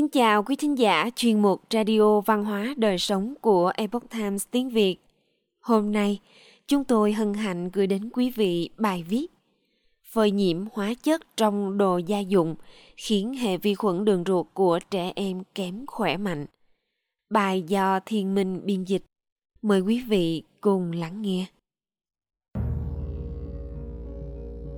Kính chào quý thính giả chuyên mục Radio Văn hóa Đời Sống của Epoch Times tiếng Việt. Hôm nay, chúng tôi hân hạnh gửi đến quý vị bài viết Phơi nhiễm hóa chất trong đồ gia dụng khiến hệ vi khuẩn đường ruột của trẻ em kém khỏe mạnh. Bài do Thiên Minh biên dịch. Mời quý vị cùng lắng nghe.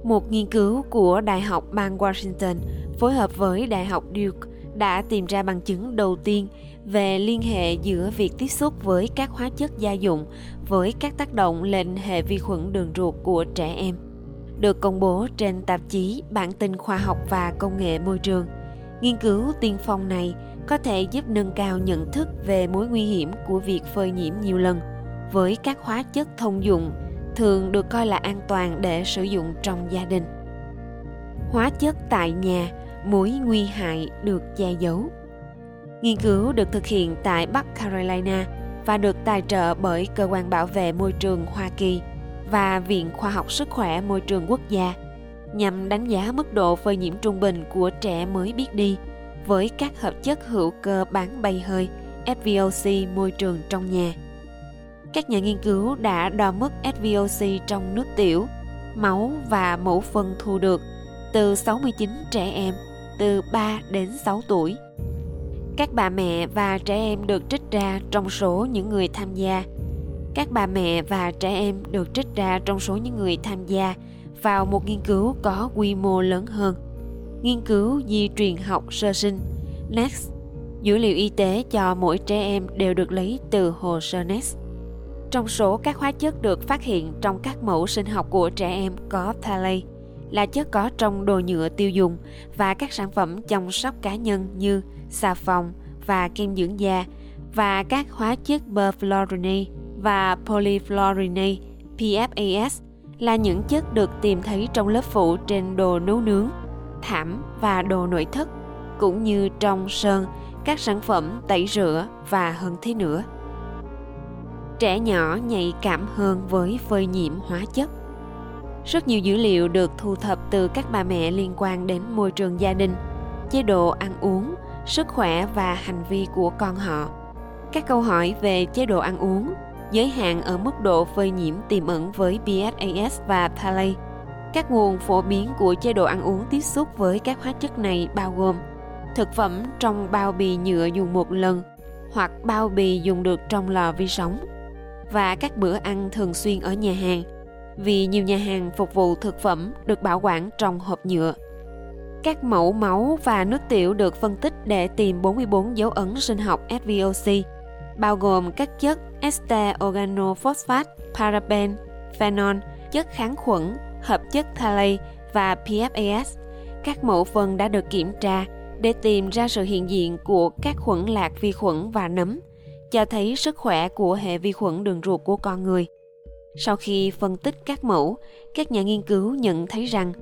Một nghiên cứu của Đại học bang Washington phối hợp với Đại học Duke đã tìm ra bằng chứng đầu tiên về liên hệ giữa việc tiếp xúc với các hóa chất gia dụng với các tác động lên hệ vi khuẩn đường ruột của trẻ em. Được công bố trên tạp chí Bản tin khoa học và công nghệ môi trường. Nghiên cứu tiên phong này có thể giúp nâng cao nhận thức về mối nguy hiểm của việc phơi nhiễm nhiều lần với các hóa chất thông dụng, thường được coi là an toàn để sử dụng trong gia đình. Hóa chất tại nhà mối nguy hại được che giấu. Nghiên cứu được thực hiện tại Bắc Carolina và được tài trợ bởi Cơ quan Bảo vệ Môi trường Hoa Kỳ và Viện Khoa học Sức khỏe Môi trường Quốc gia nhằm đánh giá mức độ phơi nhiễm trung bình của trẻ mới biết đi với các hợp chất hữu cơ bán bay hơi SVOC môi trường trong nhà. Các nhà nghiên cứu đã đo mức SVOC trong nước tiểu, máu và mẫu phân thu được từ 69 trẻ em từ 3 đến 6 tuổi. Các bà mẹ và trẻ em được trích ra trong số những người tham gia. Các bà mẹ và trẻ em được trích ra trong số những người tham gia vào một nghiên cứu có quy mô lớn hơn. Nghiên cứu di truyền học sơ sinh NEXT Dữ liệu y tế cho mỗi trẻ em đều được lấy từ hồ sơ NEXT. Trong số các hóa chất được phát hiện trong các mẫu sinh học của trẻ em có phthalate, là chất có trong đồ nhựa tiêu dùng và các sản phẩm chăm sóc cá nhân như xà phòng và kem dưỡng da và các hóa chất perfluorine và polyfluorine PFAS là những chất được tìm thấy trong lớp phủ trên đồ nấu nướng, thảm và đồ nội thất, cũng như trong sơn, các sản phẩm tẩy rửa và hơn thế nữa. Trẻ nhỏ nhạy cảm hơn với phơi nhiễm hóa chất rất nhiều dữ liệu được thu thập từ các bà mẹ liên quan đến môi trường gia đình, chế độ ăn uống, sức khỏe và hành vi của con họ các câu hỏi về chế độ ăn uống, giới hạn ở mức độ phơi nhiễm tiềm ẩn với PSAS và phthalate. Các nguồn phổ biến của chế độ ăn uống tiếp xúc với các hóa chất này bao gồm thực phẩm trong bao bì nhựa dùng một lần hoặc bao bì dùng được trong lò vi sóng và các bữa ăn thường xuyên ở nhà hàng vì nhiều nhà hàng phục vụ thực phẩm được bảo quản trong hộp nhựa. Các mẫu máu và nước tiểu được phân tích để tìm 44 dấu ấn sinh học SVOC, bao gồm các chất ester organophosphate, paraben, phenol, chất kháng khuẩn, hợp chất phthalate và PFAS. Các mẫu phân đã được kiểm tra để tìm ra sự hiện diện của các khuẩn lạc vi khuẩn và nấm, cho thấy sức khỏe của hệ vi khuẩn đường ruột của con người – sau khi phân tích các mẫu, các nhà nghiên cứu nhận thấy rằng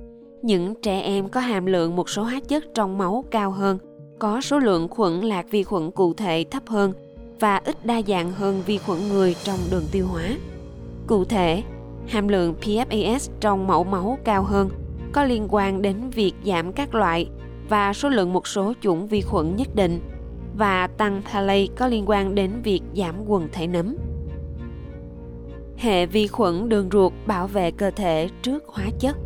những trẻ em có hàm lượng một số hóa chất trong máu cao hơn, có số lượng khuẩn lạc vi khuẩn cụ thể thấp hơn và ít đa dạng hơn vi khuẩn người trong đường tiêu hóa. Cụ thể, hàm lượng PFAS trong mẫu máu cao hơn có liên quan đến việc giảm các loại và số lượng một số chủng vi khuẩn nhất định và tăng thalate có liên quan đến việc giảm quần thể nấm hệ vi khuẩn đường ruột bảo vệ cơ thể trước hóa chất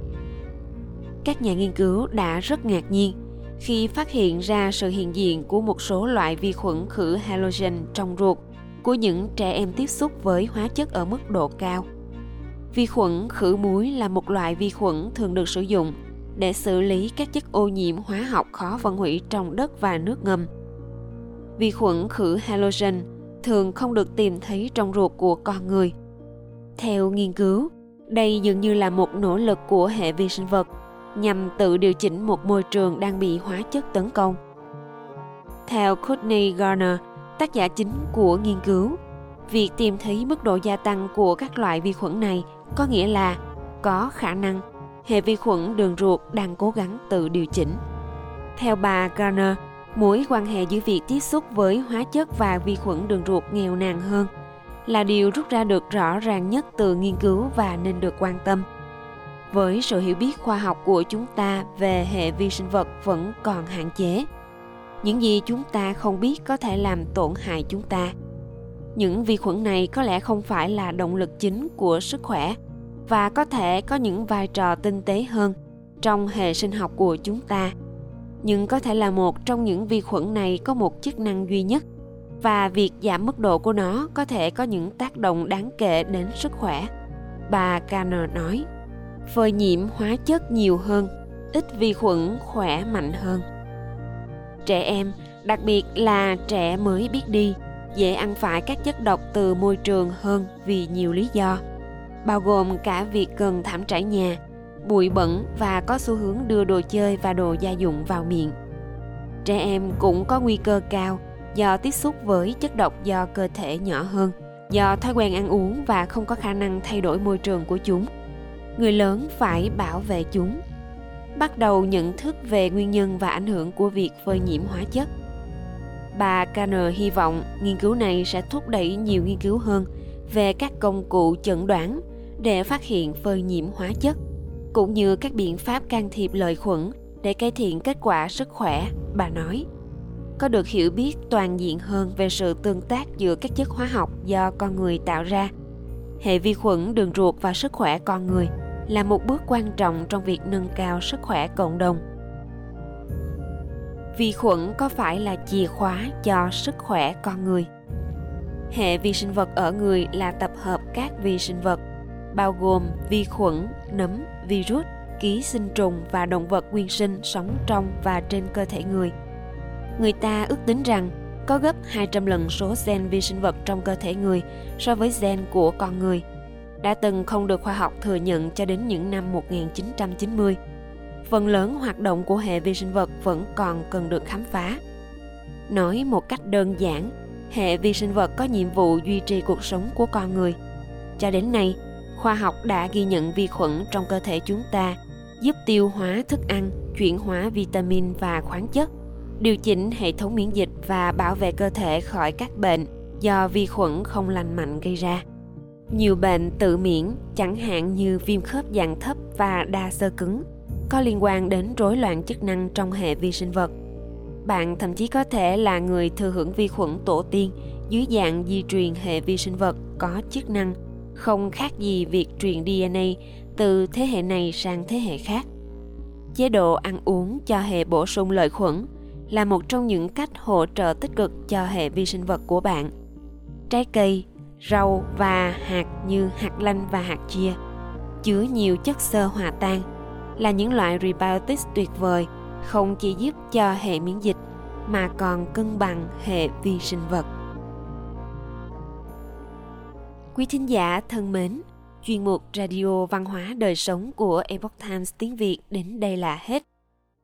các nhà nghiên cứu đã rất ngạc nhiên khi phát hiện ra sự hiện diện của một số loại vi khuẩn khử halogen trong ruột của những trẻ em tiếp xúc với hóa chất ở mức độ cao. Vi khuẩn khử muối là một loại vi khuẩn thường được sử dụng để xử lý các chất ô nhiễm hóa học khó phân hủy trong đất và nước ngầm. Vi khuẩn khử halogen thường không được tìm thấy trong ruột của con người – theo nghiên cứu, đây dường như là một nỗ lực của hệ vi sinh vật nhằm tự điều chỉnh một môi trường đang bị hóa chất tấn công. Theo Courtney Garner, tác giả chính của nghiên cứu, việc tìm thấy mức độ gia tăng của các loại vi khuẩn này có nghĩa là có khả năng hệ vi khuẩn đường ruột đang cố gắng tự điều chỉnh. Theo bà Garner, mối quan hệ giữa việc tiếp xúc với hóa chất và vi khuẩn đường ruột nghèo nàn hơn – là điều rút ra được rõ ràng nhất từ nghiên cứu và nên được quan tâm. Với sự hiểu biết khoa học của chúng ta về hệ vi sinh vật vẫn còn hạn chế. Những gì chúng ta không biết có thể làm tổn hại chúng ta. Những vi khuẩn này có lẽ không phải là động lực chính của sức khỏe và có thể có những vai trò tinh tế hơn trong hệ sinh học của chúng ta. Nhưng có thể là một trong những vi khuẩn này có một chức năng duy nhất và việc giảm mức độ của nó có thể có những tác động đáng kể đến sức khỏe. Bà Garner nói, phơi nhiễm hóa chất nhiều hơn, ít vi khuẩn khỏe mạnh hơn. Trẻ em, đặc biệt là trẻ mới biết đi, dễ ăn phải các chất độc từ môi trường hơn vì nhiều lý do, bao gồm cả việc cần thảm trải nhà, bụi bẩn và có xu hướng đưa đồ chơi và đồ gia dụng vào miệng. Trẻ em cũng có nguy cơ cao do tiếp xúc với chất độc do cơ thể nhỏ hơn, do thói quen ăn uống và không có khả năng thay đổi môi trường của chúng. Người lớn phải bảo vệ chúng. Bắt đầu nhận thức về nguyên nhân và ảnh hưởng của việc phơi nhiễm hóa chất. Bà Kanner hy vọng nghiên cứu này sẽ thúc đẩy nhiều nghiên cứu hơn về các công cụ chẩn đoán để phát hiện phơi nhiễm hóa chất, cũng như các biện pháp can thiệp lợi khuẩn để cải thiện kết quả sức khỏe, bà nói có được hiểu biết toàn diện hơn về sự tương tác giữa các chất hóa học do con người tạo ra. Hệ vi khuẩn đường ruột và sức khỏe con người là một bước quan trọng trong việc nâng cao sức khỏe cộng đồng. Vi khuẩn có phải là chìa khóa cho sức khỏe con người? Hệ vi sinh vật ở người là tập hợp các vi sinh vật, bao gồm vi khuẩn, nấm, virus, ký sinh trùng và động vật nguyên sinh sống trong và trên cơ thể người người ta ước tính rằng có gấp 200 lần số gen vi sinh vật trong cơ thể người so với gen của con người. Đã từng không được khoa học thừa nhận cho đến những năm 1990. Phần lớn hoạt động của hệ vi sinh vật vẫn còn cần được khám phá. Nói một cách đơn giản, hệ vi sinh vật có nhiệm vụ duy trì cuộc sống của con người. Cho đến nay, khoa học đã ghi nhận vi khuẩn trong cơ thể chúng ta giúp tiêu hóa thức ăn, chuyển hóa vitamin và khoáng chất – điều chỉnh hệ thống miễn dịch và bảo vệ cơ thể khỏi các bệnh do vi khuẩn không lành mạnh gây ra. Nhiều bệnh tự miễn, chẳng hạn như viêm khớp dạng thấp và đa sơ cứng, có liên quan đến rối loạn chức năng trong hệ vi sinh vật. Bạn thậm chí có thể là người thừa hưởng vi khuẩn tổ tiên dưới dạng di truyền hệ vi sinh vật có chức năng không khác gì việc truyền DNA từ thế hệ này sang thế hệ khác. Chế độ ăn uống cho hệ bổ sung lợi khuẩn là một trong những cách hỗ trợ tích cực cho hệ vi sinh vật của bạn. Trái cây, rau và hạt như hạt lanh và hạt chia chứa nhiều chất xơ hòa tan là những loại prebiotics tuyệt vời không chỉ giúp cho hệ miễn dịch mà còn cân bằng hệ vi sinh vật. Quý thính giả thân mến, chuyên mục Radio Văn hóa Đời Sống của Epoch Times tiếng Việt đến đây là hết.